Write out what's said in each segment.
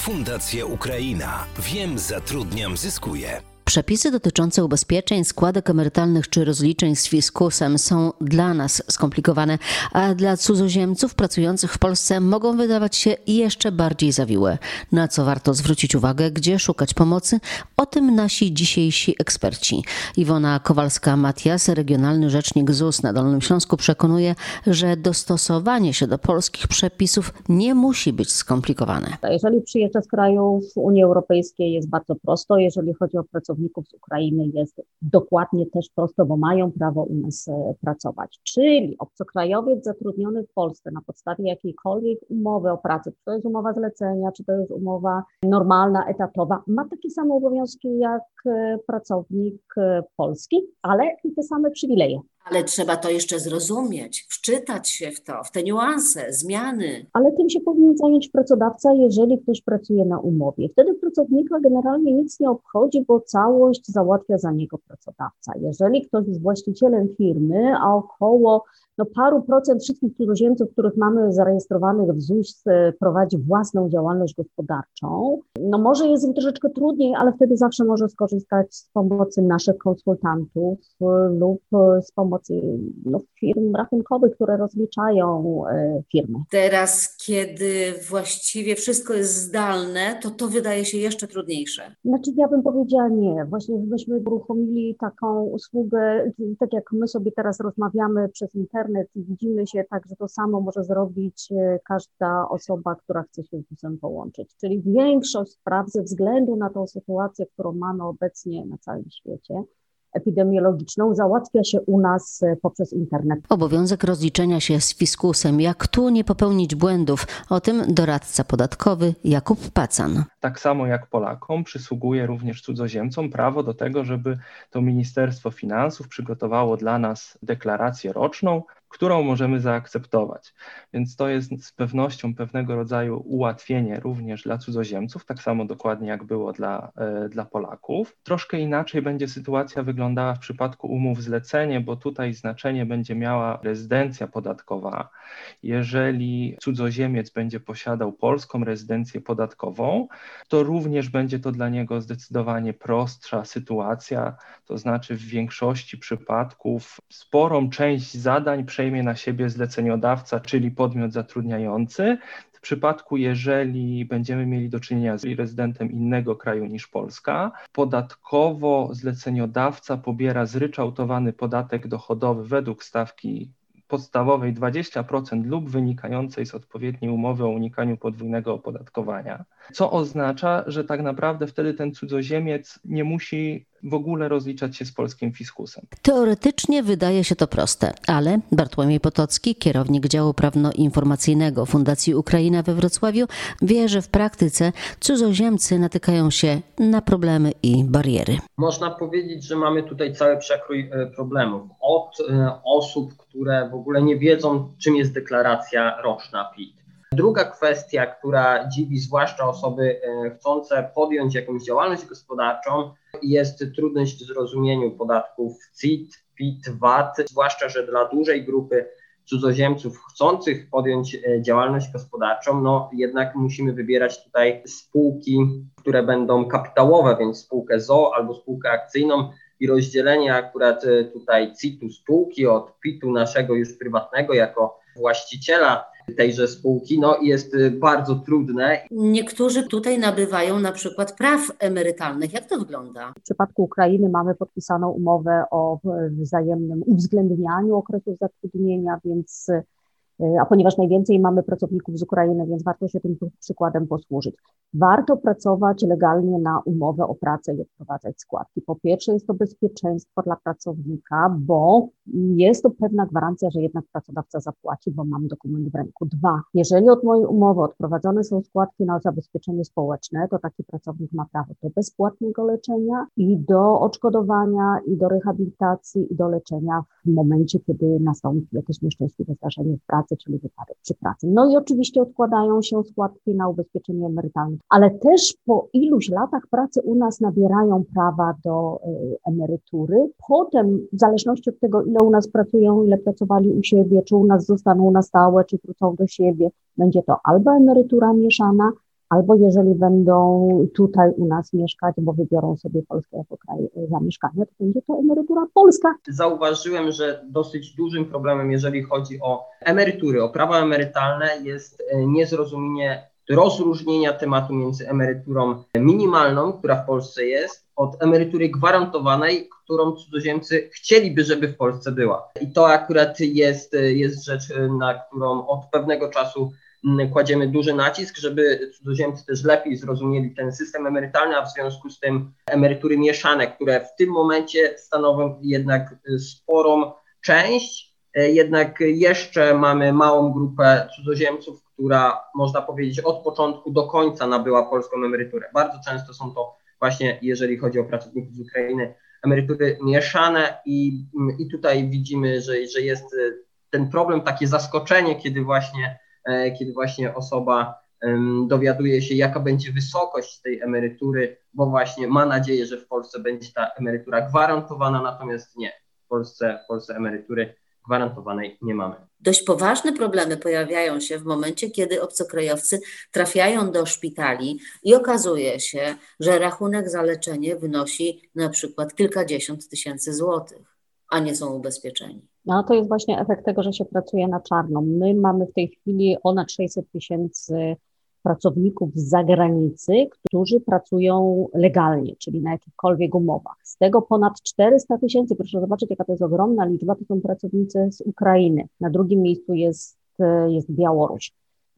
Fundacja Ukraina. Wiem, zatrudniam, zyskuję. Przepisy dotyczące ubezpieczeń, składek emerytalnych czy rozliczeń z fiskusem są dla nas skomplikowane, a dla cudzoziemców pracujących w Polsce mogą wydawać się jeszcze bardziej zawiłe. Na co warto zwrócić uwagę, gdzie szukać pomocy? O tym nasi dzisiejsi eksperci. Iwona Kowalska-Matias, regionalny rzecznik ZUS na Dolnym Śląsku, przekonuje, że dostosowanie się do polskich przepisów nie musi być skomplikowane. Jeżeli przyjeżdża z krajów Unii Europejskiej, jest bardzo prosto. Jeżeli chodzi o pracowników, pracowników z Ukrainy jest dokładnie też prosto, bo mają prawo u nas e, pracować. Czyli obcokrajowiec zatrudniony w Polsce na podstawie jakiejkolwiek umowy o pracę, czy to jest umowa zlecenia, czy to jest umowa normalna, etatowa, ma takie same obowiązki jak e, pracownik e, polski, ale i te same przywileje. Ale trzeba to jeszcze zrozumieć, wczytać się w to, w te niuanse, zmiany. Ale tym się powinien zająć pracodawca, jeżeli ktoś pracuje na umowie. Wtedy pracownika generalnie nic nie obchodzi, bo całość załatwia za niego pracodawca. Jeżeli ktoś jest właścicielem firmy, a około no, paru procent wszystkich cudzoziemców, których mamy zarejestrowanych w ZUS, e, prowadzi własną działalność gospodarczą. No może jest im troszeczkę trudniej, ale wtedy zawsze może skorzystać z pomocy naszych konsultantów e, lub e, z pomocy no, firm rachunkowych, które rozliczają firmy. Teraz, kiedy właściwie wszystko jest zdalne, to to wydaje się jeszcze trudniejsze. Znaczy ja bym powiedziała nie. Właśnie myśmy uruchomili taką usługę, tak jak my sobie teraz rozmawiamy przez internet, internet i widzimy się tak, że to samo może zrobić e, każda osoba, która chce się z ZUS-em połączyć. Czyli większość spraw ze względu na tą sytuację, którą mamy obecnie na całym świecie, epidemiologiczną załatwia się u nas e, poprzez internet. Obowiązek rozliczenia się z fiskusem. Jak tu nie popełnić błędów? O tym doradca podatkowy Jakub Pacan. Tak samo jak Polakom przysługuje również cudzoziemcom prawo do tego, żeby to Ministerstwo Finansów przygotowało dla nas deklarację roczną, którą możemy zaakceptować. Więc to jest z pewnością pewnego rodzaju ułatwienie również dla cudzoziemców, tak samo dokładnie jak było dla, e, dla Polaków. Troszkę inaczej będzie sytuacja wyglądała w przypadku umów zlecenie, bo tutaj znaczenie będzie miała rezydencja podatkowa. Jeżeli cudzoziemiec będzie posiadał polską rezydencję podatkową, to również będzie to dla niego zdecydowanie prostsza sytuacja, to znaczy w większości przypadków sporą część zadań przejmie na siebie zleceniodawca, czyli podmiot zatrudniający. W przypadku, jeżeli będziemy mieli do czynienia z rezydentem innego kraju niż Polska, podatkowo zleceniodawca pobiera zryczałtowany podatek dochodowy według stawki podstawowej 20% lub wynikającej z odpowiedniej umowy o unikaniu podwójnego opodatkowania, co oznacza, że tak naprawdę wtedy ten cudzoziemiec nie musi w ogóle rozliczać się z polskim fiskusem. Teoretycznie wydaje się to proste, ale Bartłomiej Potocki, kierownik działu prawno-informacyjnego Fundacji Ukraina we Wrocławiu, wie, że w praktyce cudzoziemcy natykają się na problemy i bariery. Można powiedzieć, że mamy tutaj cały przekrój e, problemów. Od e, osób, które w ogóle nie wiedzą, czym jest deklaracja roczna PIT Druga kwestia, która dziwi zwłaszcza osoby e, chcące podjąć jakąś działalność gospodarczą, jest trudność w zrozumieniu podatków CIT, PIT, VAT, zwłaszcza, że dla dużej grupy cudzoziemców chcących podjąć e, działalność gospodarczą, no jednak musimy wybierać tutaj spółki, które będą kapitałowe, więc spółkę ZO albo spółkę akcyjną i rozdzielenie akurat e, tutaj CIT-u spółki od PIT-u naszego już prywatnego jako właściciela tejże spółki, no jest y, bardzo trudne. Niektórzy tutaj nabywają na przykład praw emerytalnych. Jak to wygląda? W przypadku Ukrainy mamy podpisaną umowę o wzajemnym uwzględnianiu okresów zatrudnienia, więc a ponieważ najwięcej mamy pracowników z Ukrainy, więc warto się tym przykładem posłużyć. Warto pracować legalnie na umowę o pracę i odprowadzać składki. Po pierwsze jest to bezpieczeństwo dla pracownika, bo jest to pewna gwarancja, że jednak pracodawca zapłaci, bo mam dokument w ręku. Dwa, jeżeli od mojej umowy odprowadzone są składki na zabezpieczenie społeczne, to taki pracownik ma prawo do bezpłatnego leczenia i do odszkodowania, i do rehabilitacji, i do leczenia w momencie, kiedy nastąpi jakieś nieszczęśliwe zdarzenie w pracy, czyli wypadek przy pracy. No i oczywiście odkładają się składki na ubezpieczenie emerytalne, ale też po iluś latach pracy u nas nabierają prawa do y, emerytury. Potem, w zależności od tego, ile u nas pracują, ile pracowali u siebie, czy u nas zostaną na stałe, czy wrócą do siebie, będzie to albo emerytura mieszana, albo jeżeli będą tutaj u nas mieszkać, bo wybiorą sobie Polskę jako kraj zamieszkania, to będzie to emerytura polska. Zauważyłem, że dosyć dużym problemem, jeżeli chodzi o emerytury, o prawa emerytalne, jest niezrozumienie rozróżnienia tematu między emeryturą minimalną, która w Polsce jest, od emerytury gwarantowanej, którą cudzoziemcy chcieliby, żeby w Polsce była. I to akurat jest, jest rzecz, na którą od pewnego czasu kładziemy duży nacisk, żeby cudzoziemcy też lepiej zrozumieli ten system emerytalny, a w związku z tym emerytury mieszane, które w tym momencie stanowią jednak sporą część, jednak jeszcze mamy małą grupę cudzoziemców, która można powiedzieć od początku do końca nabyła polską emeryturę. Bardzo często są to właśnie, jeżeli chodzi o pracowników z Ukrainy, emerytury mieszane i, i tutaj widzimy, że, że jest e, ten problem, takie zaskoczenie, kiedy właśnie, e, kiedy właśnie osoba dowiaduje się, jaka będzie wysokość tej emerytury, bo właśnie ma nadzieję, że w Polsce będzie ta emerytura gwarantowana, natomiast nie. W Polsce, w Polsce emerytury gwarantowanej nie mamy. Dość poważne problemy pojawiają się w momencie, kiedy obcokrajowcy trafiają do szpitali i okazuje się, że rachunek za leczenie wynosi na przykład kilkadziesiąt tysięcy złotych, a nie są ubezpieczeni. No to jest właśnie efekt tego, że się pracuje na czarno. My mamy w tej chwili ponad 600 tysięcy pracowników z zagranicy, którzy pracują legalnie, czyli na jakichkolwiek umowach. Z tego ponad 400 tysięcy, proszę zobaczyć, jaka to jest ogromna liczba, to są pracownicy z Ukrainy. Na drugim miejscu jest, jest Białoruś.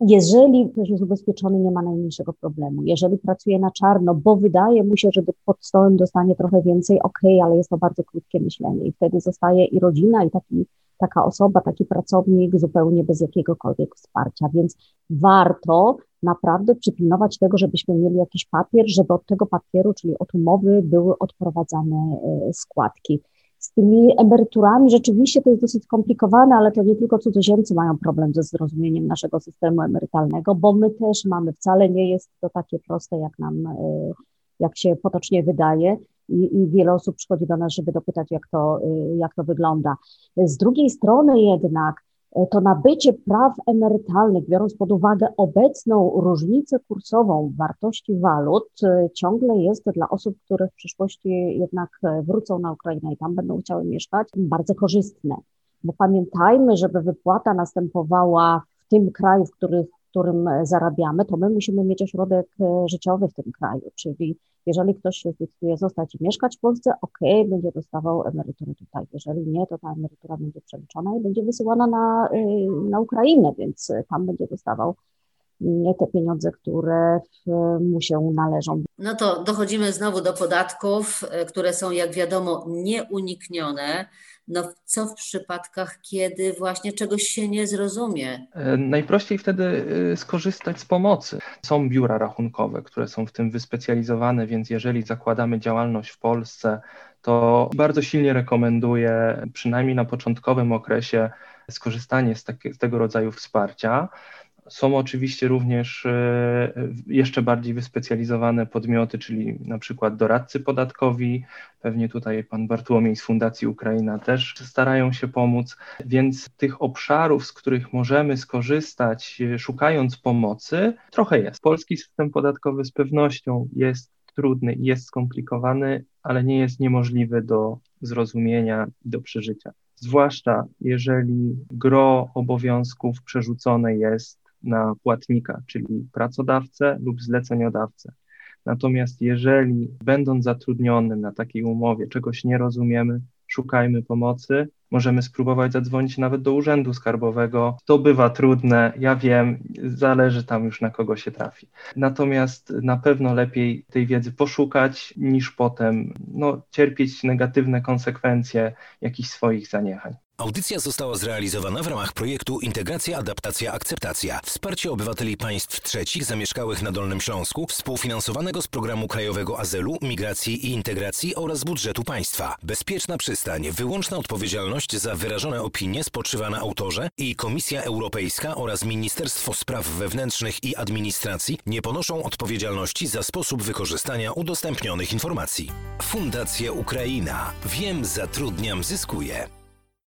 Jeżeli ktoś jest ubezpieczony, nie ma najmniejszego problemu. Jeżeli pracuje na czarno, bo wydaje mu się, że pod stołem dostanie trochę więcej, ok, ale jest to bardzo krótkie myślenie i wtedy zostaje i rodzina, i taki, taka osoba, taki pracownik zupełnie bez jakiegokolwiek wsparcia. Więc warto naprawdę przypilnować tego, żebyśmy mieli jakiś papier, żeby od tego papieru, czyli od umowy, były odprowadzane e, składki. Z tymi emeryturami rzeczywiście to jest dosyć skomplikowane, ale to nie tylko cudzoziemcy mają problem ze zrozumieniem naszego systemu emerytalnego, bo my też mamy, wcale nie jest to takie proste, jak nam, e, jak się potocznie wydaje. I, i wiele osób przychodzi do nas, żeby dopytać, jak to, e, jak to wygląda. Z drugiej strony jednak, to nabycie praw emerytalnych, biorąc pod uwagę obecną różnicę kursową wartości walut, e, ciągle jest dla osób, które w przyszłości jednak e, wrócą na Ukrainę i tam będą chciały mieszkać, bardzo korzystne. Bo pamiętajmy, żeby wypłata następowała w tym kraju, w których którym zarabiamy, to my musimy mieć ośrodek życiowy w tym kraju, czyli jeżeli ktoś się zdecyduje zostać i mieszkać w Polsce, ok, będzie dostawał emeryturę tutaj. Jeżeli nie, to ta emerytura będzie przeliczona i będzie wysyłana na, y, na Ukrainę, więc tam będzie dostawał te pieniądze, które mu się należą. No to dochodzimy znowu do podatków, y, które są, jak wiadomo, nieuniknione. No co w przypadkach, kiedy właśnie czegoś się nie zrozumie? E, najprościej wtedy skorzystać z pomocy. Są biura rachunkowe, które są w tym wyspecjalizowane, więc jeżeli zakładamy działalność w Polsce, to bardzo silnie rekomenduję, przynajmniej na początkowym okresie, skorzystanie z, takie, z tego rodzaju wsparcia. Są oczywiście również e, jeszcze bardziej wyspecjalizowane podmioty, czyli na przykład doradcy podatkowi. Pewnie tutaj pan Bartłomiej z Fundacji Ukraina też starają się pomóc, więc tych obszarów, z których możemy skorzystać, e, szukając pomocy, trochę jest. Polski system podatkowy z pewnością jest trudny i jest skomplikowany, ale nie jest niemożliwy do zrozumienia i do przeżycia. Zwłaszcza jeżeli gro obowiązków przerzucone jest na płatnika, czyli pracodawcę lub zleceniodawcę. Natomiast jeżeli będąc zatrudnionym na takiej umowie czegoś nie rozumiemy, szukajmy pomocy. Możemy spróbować zadzwonić nawet do urzędu skarbowego. To bywa trudne, ja wiem, zależy tam już na kogo się trafi. Natomiast na pewno lepiej tej wiedzy poszukać, niż potem no, cierpieć negatywne konsekwencje jakichś swoich zaniechań. Audycja została zrealizowana w ramach projektu Integracja, Adaptacja, Akceptacja. Wsparcie obywateli państw trzecich zamieszkałych na Dolnym Śląsku, współfinansowanego z Programu Krajowego Azylu, Migracji i Integracji oraz budżetu państwa. Bezpieczna przystań, wyłączna odpowiedzialność za wyrażone opinie spoczywa na autorze i Komisja Europejska oraz Ministerstwo Spraw Wewnętrznych i Administracji nie ponoszą odpowiedzialności za sposób wykorzystania udostępnionych informacji. Fundacja Ukraina. Wiem, zatrudniam, zyskuję.